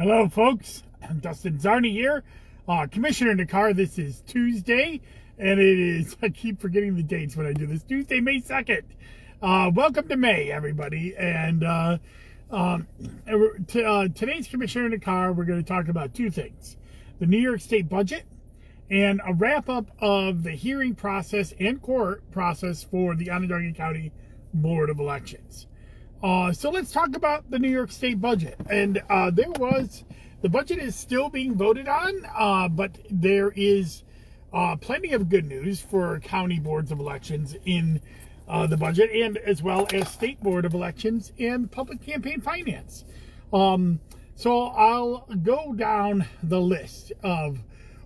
Hello, folks. I'm Dustin Czarny here, uh, Commissioner car. This is Tuesday, and it is, I keep forgetting the dates when I do this, Tuesday, May 2nd. Uh, welcome to May, everybody. And uh, um, uh, today's Commissioner car, we're going to talk about two things the New York State budget and a wrap up of the hearing process and court process for the Onondaga County Board of Elections. Uh, so let's talk about the New York State budget. And uh, there was, the budget is still being voted on, uh, but there is uh, plenty of good news for county boards of elections in uh, the budget, and as well as state board of elections and public campaign finance. Um, so I'll go down the list of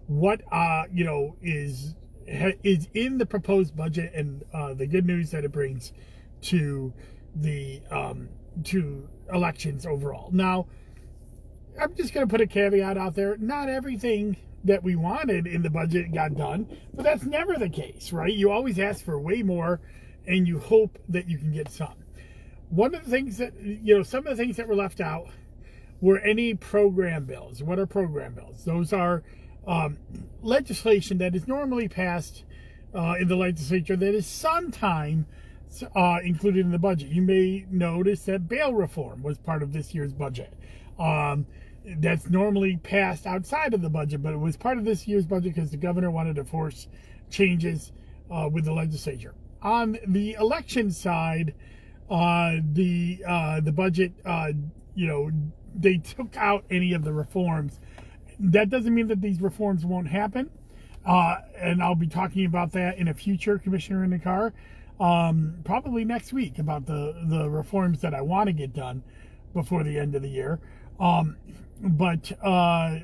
what uh, you know is is in the proposed budget and the good news that it brings to the um, to elections overall. Now, I'm just going to put a caveat out there. Not everything that we wanted in the budget got done, but that's never the case, right? You always ask for way more and you hope that you can get some. One of the things that, you know, some of the things that were left out were any program bills. What are program bills? Those are um, legislation that is normally passed uh, in the legislature that is sometime uh, included in the budget. You may notice that bail reform was part of this year's budget. Um, that's normally passed outside of the budget, but it was part of this year's budget because the governor wanted to force changes uh, with the legislature. On the election side, uh, the uh, the budget, uh, you know, they took out any of the reforms. That doesn't mean that these reforms won't happen, uh, and I'll be talking about that in a future commissioner in the car um, probably next week about the the reforms that I want to get done before the end of the year. Um, but uh,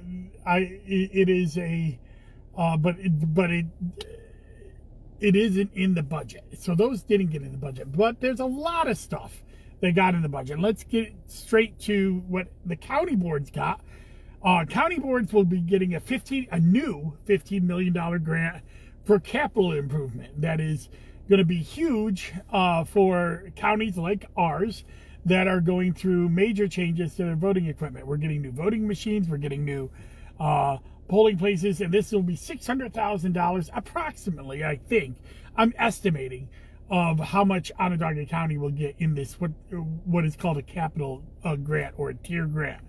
I it, is a uh, but it, but it it isn't in the budget. So those didn't get in the budget. But there's a lot of stuff they got in the budget. Let's get straight to what the county boards got. Uh, county boards will be getting a 15 a new 15 million dollar grant for capital improvement. That is going to be huge uh, for counties like ours that are going through major changes to their voting equipment. We're getting new voting machines, we're getting new uh, polling places, and this will be $600,000 approximately, I think. I'm estimating of how much Onondaga County will get in this what what is called a capital uh, grant or a tier grant,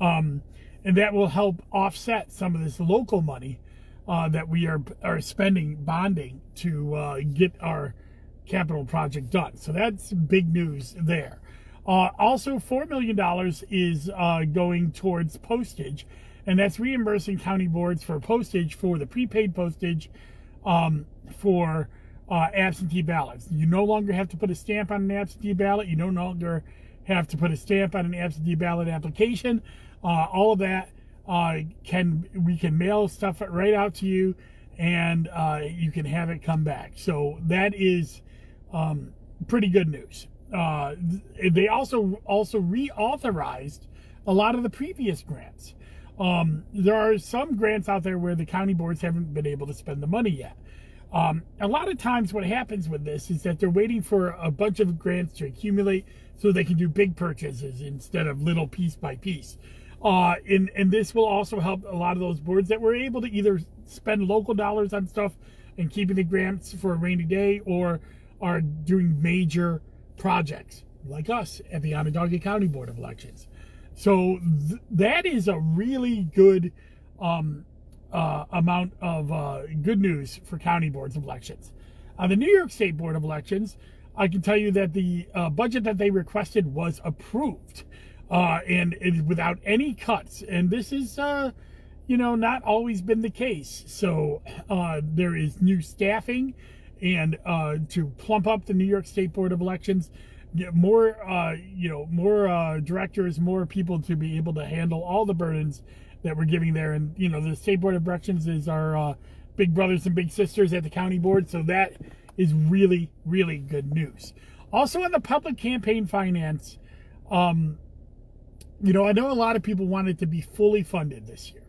um, and that will help offset some of this local money uh, that we are are spending bonding to uh, get our capital project done. So that's big news there. Uh, also, $4 million is uh, going towards postage, and that's reimbursing county boards for postage for the prepaid postage um, for uh, absentee ballots. You no longer have to put a stamp on an absentee ballot. You no longer have to put a stamp on an absentee ballot application. Uh, all of that uh, can we can mail stuff right out to you and uh, you can have it come back. So that is um, pretty good news. Uh, they also also reauthorized a lot of the previous grants. Um, there are some grants out there where the county boards haven't been able to spend the money yet. Um, a lot of times what happens with this is that they're waiting for a bunch of grants to accumulate so they can do big purchases instead of little piece by piece uh, and, and this will also help a lot of those boards that were able to either spend local dollars on stuff and keeping the grants for a rainy day or are doing major projects like us at the Onondaga County Board of Elections. So th- that is a really good um, uh, amount of uh, good news for county boards of elections. On the New York State Board of Elections, I can tell you that the uh, budget that they requested was approved uh, and it, without any cuts. And this is, uh, you know, not always been the case. So uh, there is new staffing, and uh, to plump up the New York State Board of Elections, get more, uh, you know, more uh, directors, more people to be able to handle all the burdens that we're giving there. And you know, the State Board of Elections is our big brothers and big sisters at the county board, so that is really, really good news. Also, on the public campaign finance. Um, you know, I know a lot of people want it to be fully funded this year,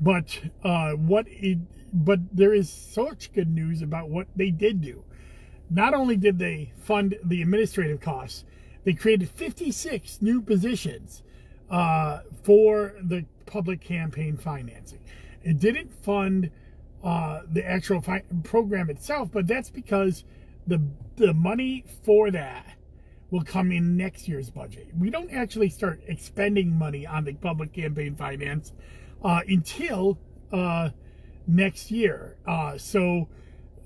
but uh, what it, but there is such good news about what they did do. Not only did they fund the administrative costs, they created 56 new positions uh, for the public campaign financing. It didn't fund uh, the actual program itself, but that's because the the money for that will come in next year's budget. We don't actually start expending money on the public campaign finance uh, until uh, next year. Uh, so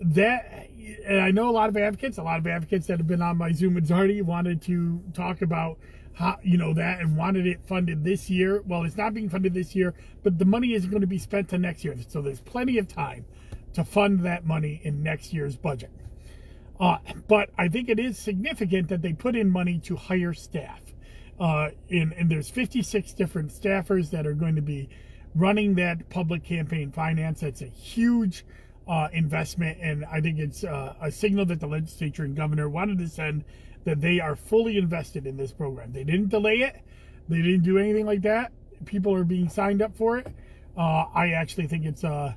that, and I know a lot of advocates, a lot of advocates that have been on my Zoom Zardy wanted to talk about how, you know, that and wanted it funded this year. Well, it's not being funded this year, but the money isn't going to be spent to next year. So there's plenty of time to fund that money in next year's budget. Uh, but I think it is significant that they put in money to hire staff. Uh, in, and there's 56 different staffers that are going to be running that public campaign finance. It's a huge uh, investment, and I think it's uh, a signal that the legislature and governor wanted to send that they are fully invested in this program. They didn't delay it. They didn't do anything like that. People are being signed up for it. Uh, I actually think it's a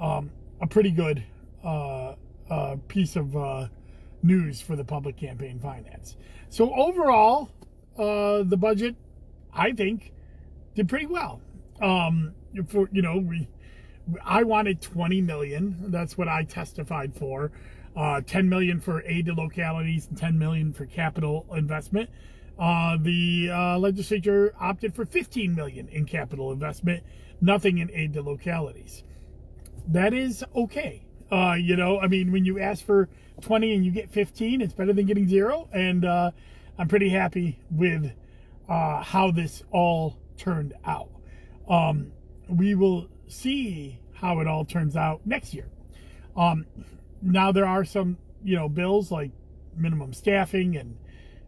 um, a pretty good uh, piece of uh, news for the public campaign finance. So overall, uh, the budget, I think, did pretty well. Um, for you know, we, I wanted 20 million. That's what I testified for. Uh, 10 million for aid to localities and 10 million for capital investment. Uh, the uh, legislature opted for 15 million in capital investment, nothing in aid to localities. That is okay. Uh, you know, I mean, when you ask for 20 and you get 15, it's better than getting zero. And uh, I'm pretty happy with uh, how this all turned out. Um, we will see how it all turns out next year. Um, now there are some, you know, bills like minimum staffing and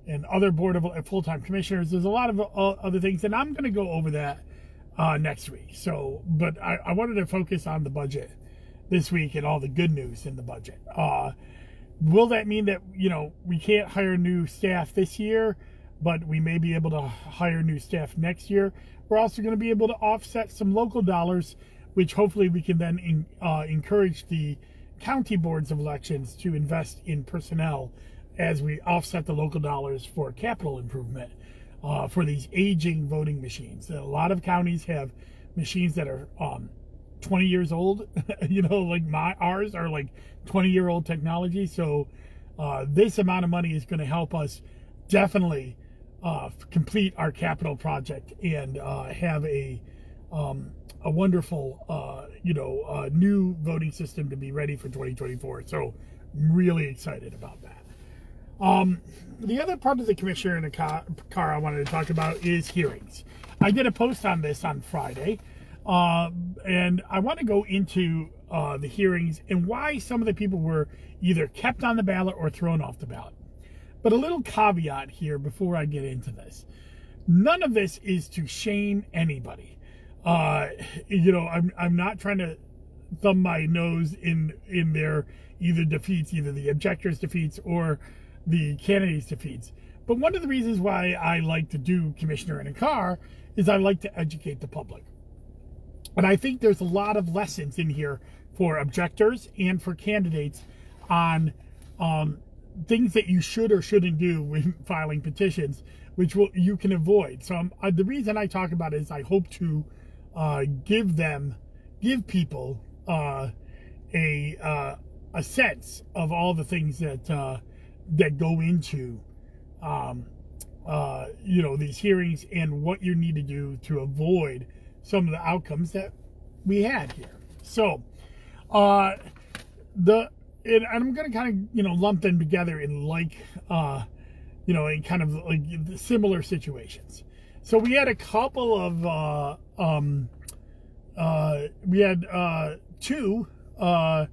and other board of full-time commissioners. There's a lot of uh, other things, and I'm going to go over that uh, next week. So, but I, I, wanted to focus on the budget this week and all the good news in the budget. Uh, will that mean that you know we can't hire new staff this year, but we may be able to hire new staff next year? We're also going to be able to offset some local dollars, which hopefully we can then in, uh, encourage the county boards of elections to invest in personnel as we offset the local dollars for capital improvement uh, for these aging voting machines. A lot of counties have machines that are um, 20 years old. you know, like my ours are like 20 year old technology. So uh, this amount of money is going to help us definitely uh, complete our capital project and uh, have a um, a wonderful uh, you know uh, new voting system to be ready for 2024. So I'm really excited about that. Um, the other part of the commissioner in the car, car I wanted to talk about is hearings. I did a post on this on Friday, uh, and I want to go into uh, the hearings and why some of the people were either kept on the ballot or thrown off the ballot. But a little caveat here before I get into this. None of this is to shame anybody. Uh, you know, I'm, I'm not trying to thumb my nose in, in their either defeats, either the objectors' defeats or the candidates' defeats. But one of the reasons why I like to do Commissioner in a Car is I like to educate the public. And I think there's a lot of lessons in here for objectors and for candidates on um, things that you should or shouldn't do when filing petitions, which will you can avoid. So um, uh, the reason I talk about it is I hope to uh, give them, give people uh, a uh, a sense of all the things that uh, that go into um, uh, you know these hearings and what you need to do to avoid some of the outcomes that we had here. So uh, the and I'm to kind of, you know, lump them together in like, uh, you know, in kind of like similar situations. So we had a couple of, uh, um, uh, we had, uh, two, uh,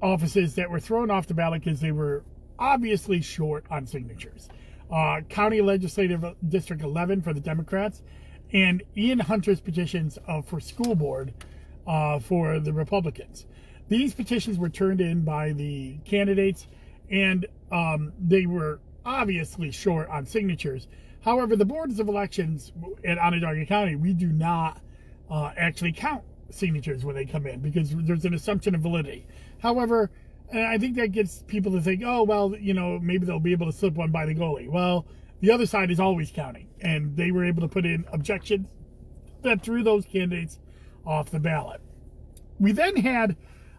offices that were thrown off the ballot because they were obviously short on signatures. Uh, County Legislative District 11 for the Democrats, and Ian Hunter's petitions uh, for school board uh, for the Republicans. These petitions were turned in by the candidates, and um, they were obviously short on signatures. However, the boards of elections at Onondaga County, we do not uh, actually count signatures when they come in because there's an assumption of validity. However, I think that gets people to think, oh, well, you know, maybe they'll be able to slip one by the goalie. Well, the other side is always counting. And they were able to put in objections that threw those candidates off the ballot. We then had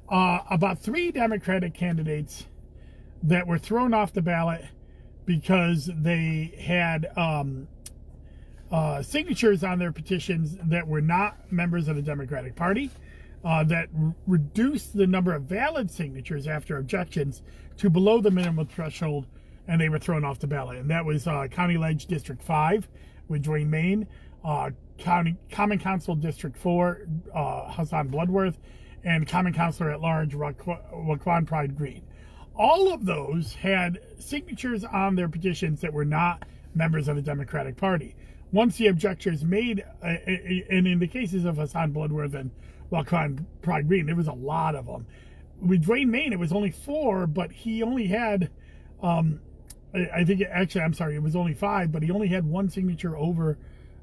uh, about three Democratic candidates that were thrown off the ballot because they had um, uh, signatures on their petitions that were not members of the Democratic Party. Uh, that reduced the number of valid signatures after objections to below the minimum threshold, and they were thrown off the ballot. And that was uh, County Ledge District 5 with Duane Main, uh, County Common Council District 4, uh, Hassan Bloodworth, and Common Councilor at Large, Waquan Pride Green. All of those had signatures on their petitions that were not members of the Democratic Party. Once the objections made, uh, uh, uh, and in the cases of Hassan Bloodworth and Waquan Pride Green, there was a lot of them. With Duane Main, it was only four, but he only had, um, I think, actually, I'm sorry, it was only five, but he only had one signature over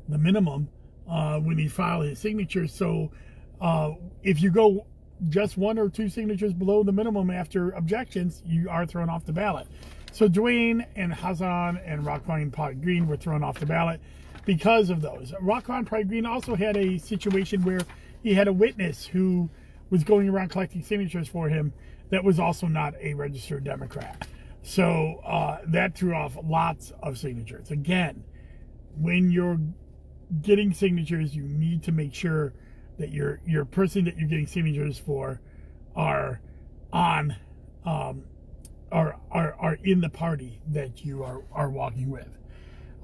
the minimum uh, when he filed his signature. So uh, if you go just one or two signatures below the minimum after objections, you are thrown off the ballot. So Duane and Hassan and Waquan Pot Green were thrown off the ballot because of those. Waquan Pot Green also had a situation where he had a witness who was going around collecting signatures for him that was also not a registered Democrat. So uh, that threw off lots of signatures. Again, when you're getting signatures, you need to make sure that your your person that you're getting signatures for are on um, are, are are in the party that you are are walking with.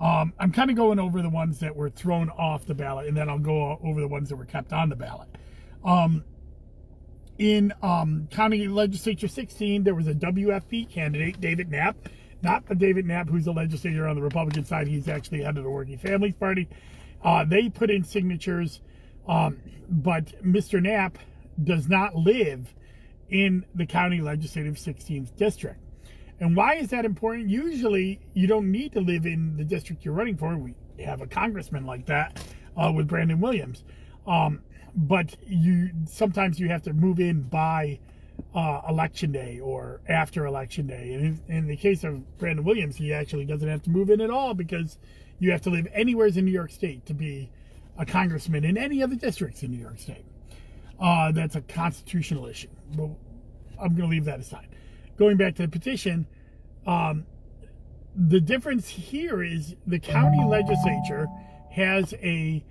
Um, I'm kind of going over the ones that were thrown off the ballot, and then I'll go over the ones that were kept on the ballot. Um, in um, County Legislature 16, there was a WFP candidate, David Knapp. Not the David Knapp who's a legislator on the Republican side. He's actually head of the Working Families Party. Uh, they put in signatures, um, but Mr. Knapp does not live in the County Legislative 16th District. And why is that important? Usually, you don't need to live in the district you're running for. We have a congressman like that uh, with Brandon Williams. Um, but you sometimes you have to move in by uh, election day or after election day. And in, in, the case of Brandon Williams, he actually doesn't have to move in at all because you have to live anywhere in New York State to be a congressman in any of the districts in New York State. Uh, that's a constitutional issue. But I'm going to leave that aside. Going back to the petition, um, the difference here is the county legislature has a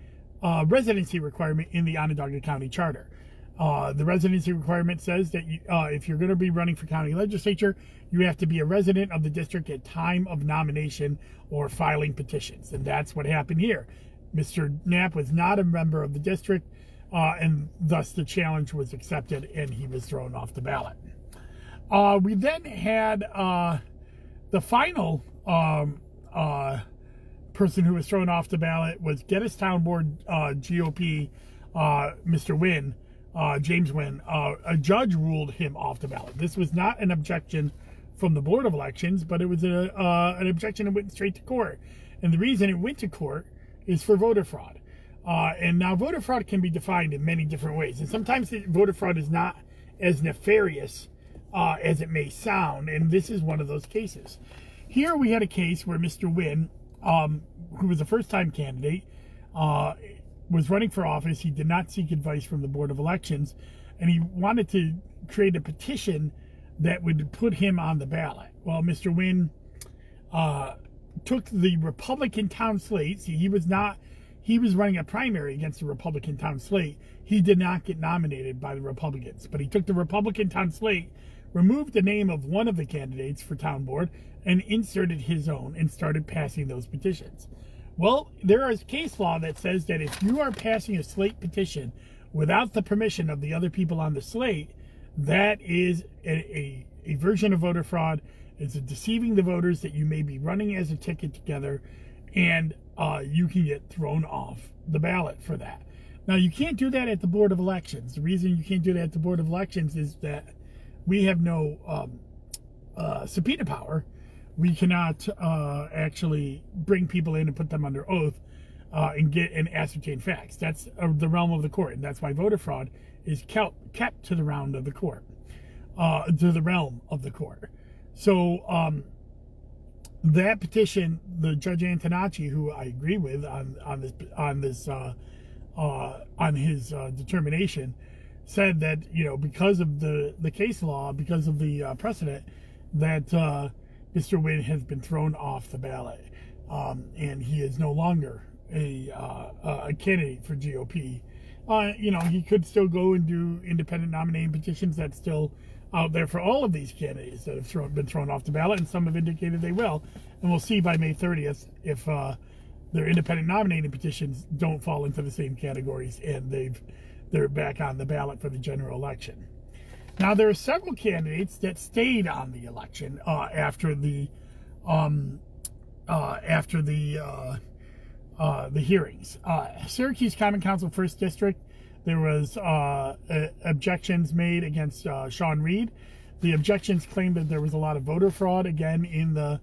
uh, residency requirement in the Onondaga County Charter. Uh, the residency requirement says that you, uh, if you're going to be running for county legislature, you have to be a resident of the district at time of nomination or filing petitions, and that's what happened here. Mr. Knapp was not a member of the district, uh, and thus the challenge was accepted, and he was thrown off the ballot. Uh, we then had uh, the final um, person who was thrown off the ballot was Geddes Town Board GOP, Mr. Wynn uh, James Wynn, uh, a judge ruled him off the ballot. This was not an objection from the Board of Elections, but it was a, uh, an objection that went straight to court. And the reason it went to court is for voter fraud. Uh, and now voter fraud can be defined in many different ways. And sometimes voter fraud is not as nefarious uh, as it may sound. And this is one of those cases. Here we had a case where Mr. Wynn, um, who was a first time candidate, uh, was running for office. He did not seek advice from the Board of Elections, and he wanted to create a petition that would put him on the ballot. Well, Mr. Wynn uh, took the Republican town slate. See, he was not, he was running a primary against the Republican town slate. He did not get nominated by the Republicans, but he took the Republican town slate, removed the name of one of the candidates for town board, and inserted his own and started passing those petitions. Well, there is case law that says that if you are passing a slate petition without the permission of the other people on the slate, that is a, a, a version of voter fraud. It's deceiving the voters that you may be running as a ticket together, and uh, you can get thrown off the ballot for that. Now, you can't do that at the Board of Elections. The reason you can't do that at the Board of Elections is that we have no um, uh, subpoena power we cannot uh, actually bring people in and put them under oath uh, and get and ascertain facts. That's uh, the realm of the court, and that's why voter fraud is kept kept to the round of the court, uh, to the realm of the court. So um, that petition, the Judge Antonacci, who I agree with on on this on this uh, uh, on his uh, determination, said that you know because of the the case law, because of the uh, precedent, that uh, Mr. Wynn has been thrown off the ballot, um, and he is no longer a uh, a candidate for GOP. you know, he could still go and do independent nominating petitions. That's still out there for all of these candidates that have thrown, been thrown off the ballot, and some have indicated they will. And we'll see by May 30th if uh, their independent nominating petitions don't fall into the same categories and they've they're back on the ballot for the general election. Now there are several candidates that stayed on the election uh, after the um, uh, after the uh, uh, the hearings. Uh, Syracuse Common Council First District there was uh, objections made against Sean Reed. The objections claimed that there was a lot of voter fraud again in the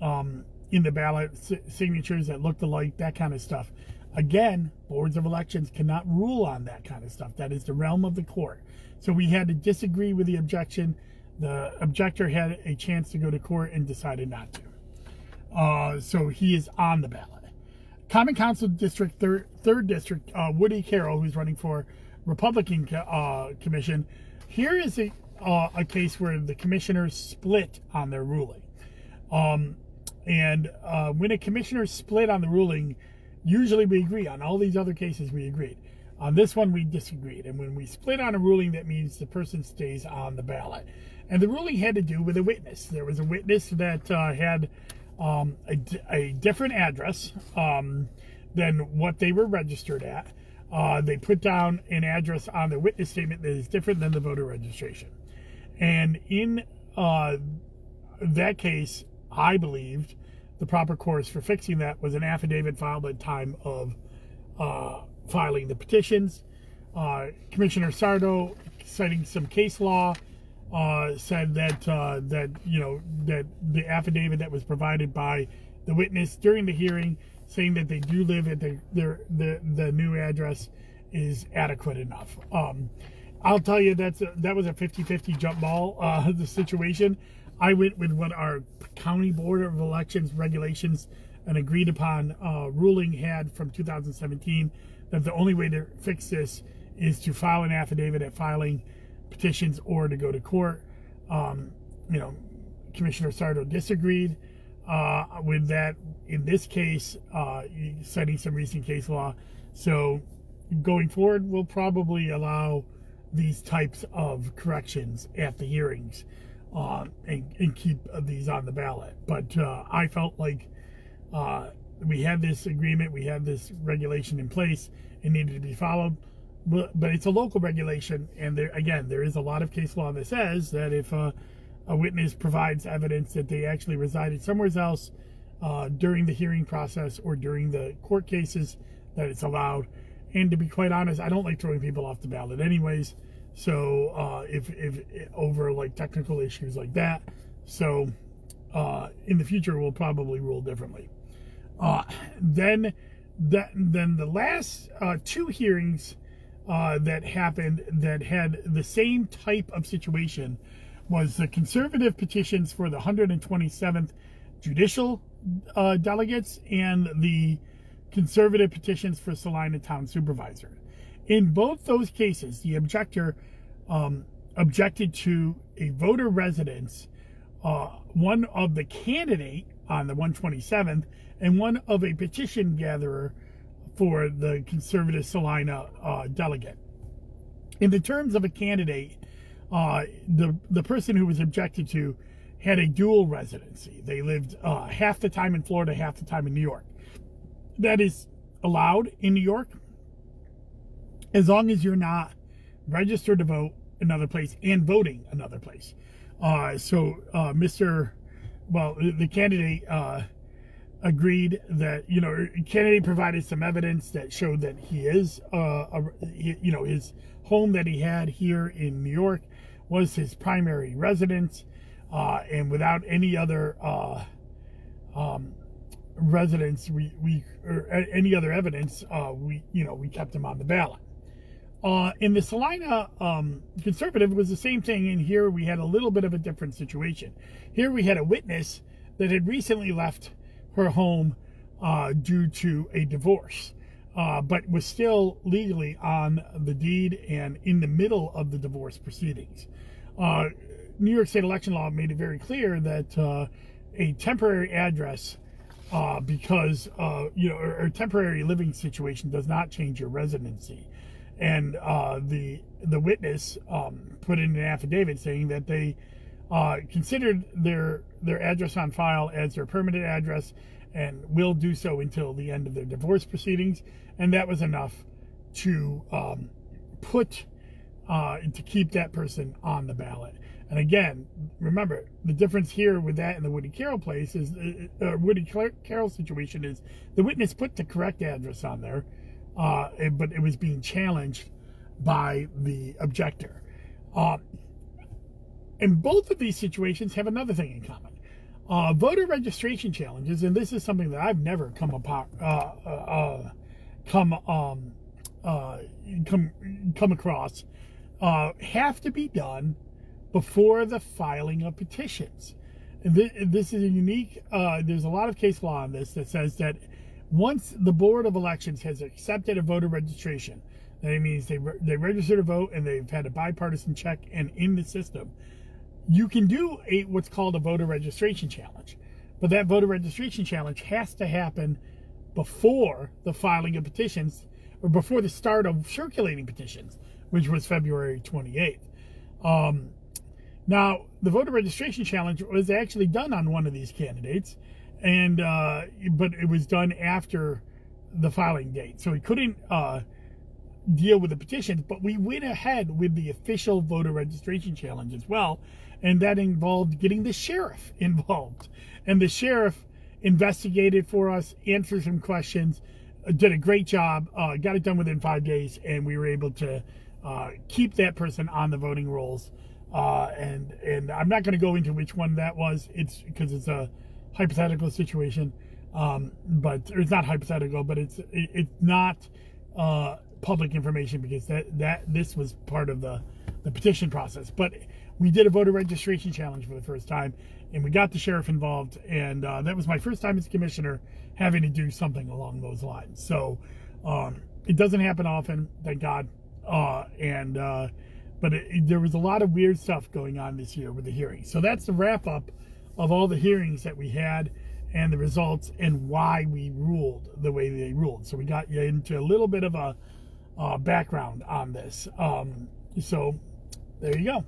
um, in the ballot signatures that looked alike, that kind of stuff. Again, boards of elections cannot rule on that kind of stuff. That is the realm of the court. So we had to disagree with the objection. The objector had a chance to go to court and decided not to. Uh, so he is on the ballot. Common Council District Third, third District, uh, Woody Carroll, who's running for Republican uh, Commission. Here is a uh, a case where the commissioners split on their ruling. Um, and uh, when a commissioner split on the ruling, usually we agree. On all these other cases, we agreed. On this one, we disagreed. And when we split on a ruling, that means the person stays on the ballot. And the ruling had to do with a witness. There was a witness that uh, had um, a, a, different address um, than what they were registered at. Uh, they put down an address on the witness statement that is different than the voter registration. And in uh, that case, I believed the proper course for fixing that was an affidavit filed at time of uh, filing the petitions. Uh, Commissioner Sardo, citing some case law, uh, said that uh, that you know that the affidavit that was provided by the witness during the hearing, saying that they do live at the their the the new address, is adequate enough. Um, I'll tell you that's a, that was a 50-50 jump ball uh, the situation. I went with what our county board of elections regulations an agreed upon uh, ruling had from 2017 that the only way to fix this is to file an affidavit at filing petitions or to go to court. Um, you know, Commissioner Sardo disagreed uh, with that in this case, uh, citing some recent case law. So going forward, we'll probably allow these types of corrections at the hearings uh, and, and, keep these on the ballot. But uh, I felt like uh, we had this agreement, we had this regulation in place, it needed to be followed but, but it's a local regulation, and there again, there is a lot of case law that says that if a, a witness provides evidence that they actually resided somewhere else uh, during the hearing process or during the court cases, that it's allowed. And to be quite honest, I don't like throwing people off the ballot, anyways. So uh, if if over like technical issues like that, so uh, in the future we'll probably rule differently. Uh, then that then the last uh, two hearings uh, that happened that had the same type of situation was the conservative petitions for the 127th judicial uh, delegates and the conservative petitions for Salina town supervisor. In both those cases, the objector um, objected to a voter residence, uh, one of the candidate on the 127th, and one of a petition gatherer for the conservative Salina uh, delegate. In the terms of a candidate, uh, the the person who was objected to had a dual residency. They lived uh, half the time in Florida, half the time in New York. That is allowed in New York as long as you're not registered to vote another place and voting another place. Uh, so, uh, Mr. Well, the candidate uh, agreed that you know Kennedy provided some evidence that showed that he is uh, a, you know his home that he had here in New York was his primary residence uh, and without any other uh, um, residence we we or any other evidence uh, we you know we kept him on the ballot uh, in the Salina um, conservative was the same thing and here we had a little bit of a different situation here we had a witness that had recently left her home uh, due to a divorce, uh, but was still legally on the deed and in the middle of the divorce proceedings. Uh, New York State election law made it very clear that uh, a temporary address, uh, because uh, you know, or, temporary living situation does not change your residency, and the the witness um, put in an affidavit saying that they considered their their address on file as their permanent address and will do so until the end of their divorce proceedings. And that was enough to um, put, uh, to keep that person on the ballot. And again, remember the difference here with that and the Woody Carroll place is uh, uh Woody Carroll situation is the witness put the correct address on there, uh, but it was being challenged by the objector. Uh, and both of these situations have another thing in common uh, voter registration challenges, and this is something that I've never come upon, uh, uh, uh, come um, come come across, have to be done before the filing of petitions. This, this is a unique. there's a lot of case law on this that says that once the board of elections has accepted a voter registration, that means they they registered a vote and they've had a bipartisan check and in the system you can do a what's called a voter registration challenge. But that voter registration challenge has to happen before the filing of petitions or before the start of circulating petitions, which was February 28th. Um, now, the voter registration challenge was actually done on one of these candidates, and uh, but it was done after the filing date, so he couldn't uh, deal with the petitions. But we went ahead with the official voter registration challenge as well, and that involved getting the sheriff involved. And the sheriff investigated for us, answered some questions, uh, did a great job, uh, got it done within five days, and we were able to uh, keep that person on the voting rolls. Uh, and and I'm not going to go into which one that was. It's because it's a hypothetical situation, um, but it's not hypothetical, but it's it, it's not uh, public information because that that this was part of the the petition process. But we did a voter registration challenge for the first time, and we got the sheriff involved, and uh, that was my first time as commissioner having to do something along those lines. So um, it doesn't happen often, thank God. Uh, and uh, but it, it, there was a lot of weird stuff going on this year with the hearing. So that's the wrap up of all the hearings that we had and the results and why we ruled the way they ruled. So we got you into a little bit of a uh, background on this. Um, so there you go.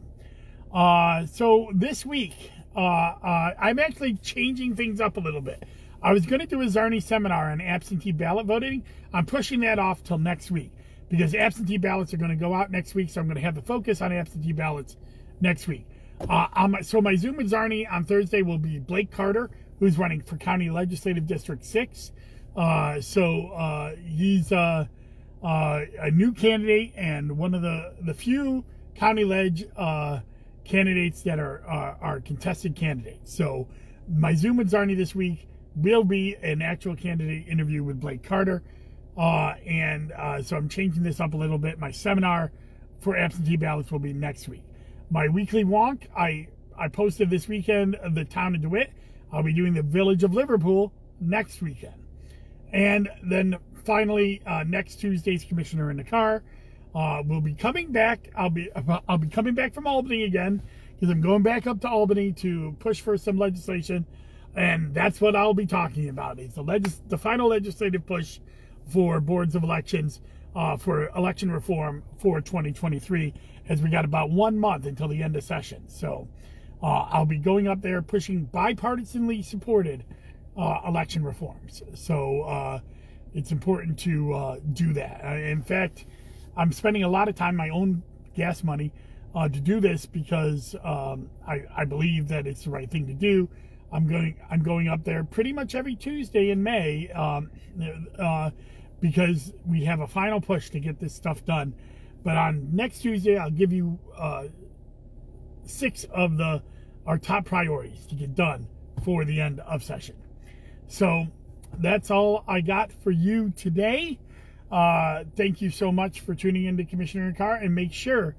Uh, so this week, uh, uh, I'm actually changing things up a little bit. I was going to do a Czarny seminar on absentee ballot voting. I'm pushing that off till next week because absentee ballots are going to go out next week. So I'm going to have the focus on absentee ballots next week. Uh, so my Zoom with Czarny on Thursday will be Blake Carter, who's running for County Legislative District 6. Uh, so uh, he's uh, uh, a new candidate and one of the, the few county ledge uh, candidates that are, are, contested candidates. So my Zoom with Czarny this week will be an actual candidate interview with Blake Carter. And so I'm changing this up a little bit. My seminar for absentee ballots will be next week. My weekly wonk, I, I posted this weekend the town of DeWitt. I'll be doing the village of Liverpool next weekend. And then finally, uh, next Tuesday's Commissioner in the Car. Uh, we'll be coming back. I'll be I'll be coming back from Albany again because I'm going back up to Albany to push for some legislation, and that's what I'll be talking about. It's the legis- the final legislative push for boards of elections uh, for election reform for 2023, as we got about one month until the end of session. So uh, I'll be going up there pushing bipartisanly supported uh, election reforms. So uh, it's important to uh, do that. in fact I'm spending a lot of time, my own gas money, uh, to do this because um, I, I believe that it's the right thing to do. I'm going I'm going up there pretty much every Tuesday in May um, uh, because we have a final push to get this stuff done. But on next Tuesday, I'll give you uh, six of the our top priorities to get done for the end of session. So that's all I got for you today. Uh, thank you so much for tuning in to Commissioner in Car and make sure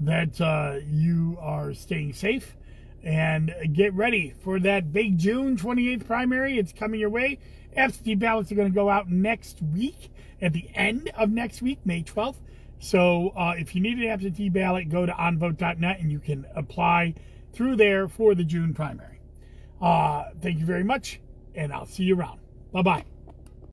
that uh, you are staying safe and get ready for that big June 28th primary. It's coming your way. Absentee ballots are going to go out next week at the end of next week, May 12th. So uh, if you need an absentee ballot, go to onvote.net and you can apply through there for the June primary. Uh, thank you very much, and I'll see you around. Bye bye.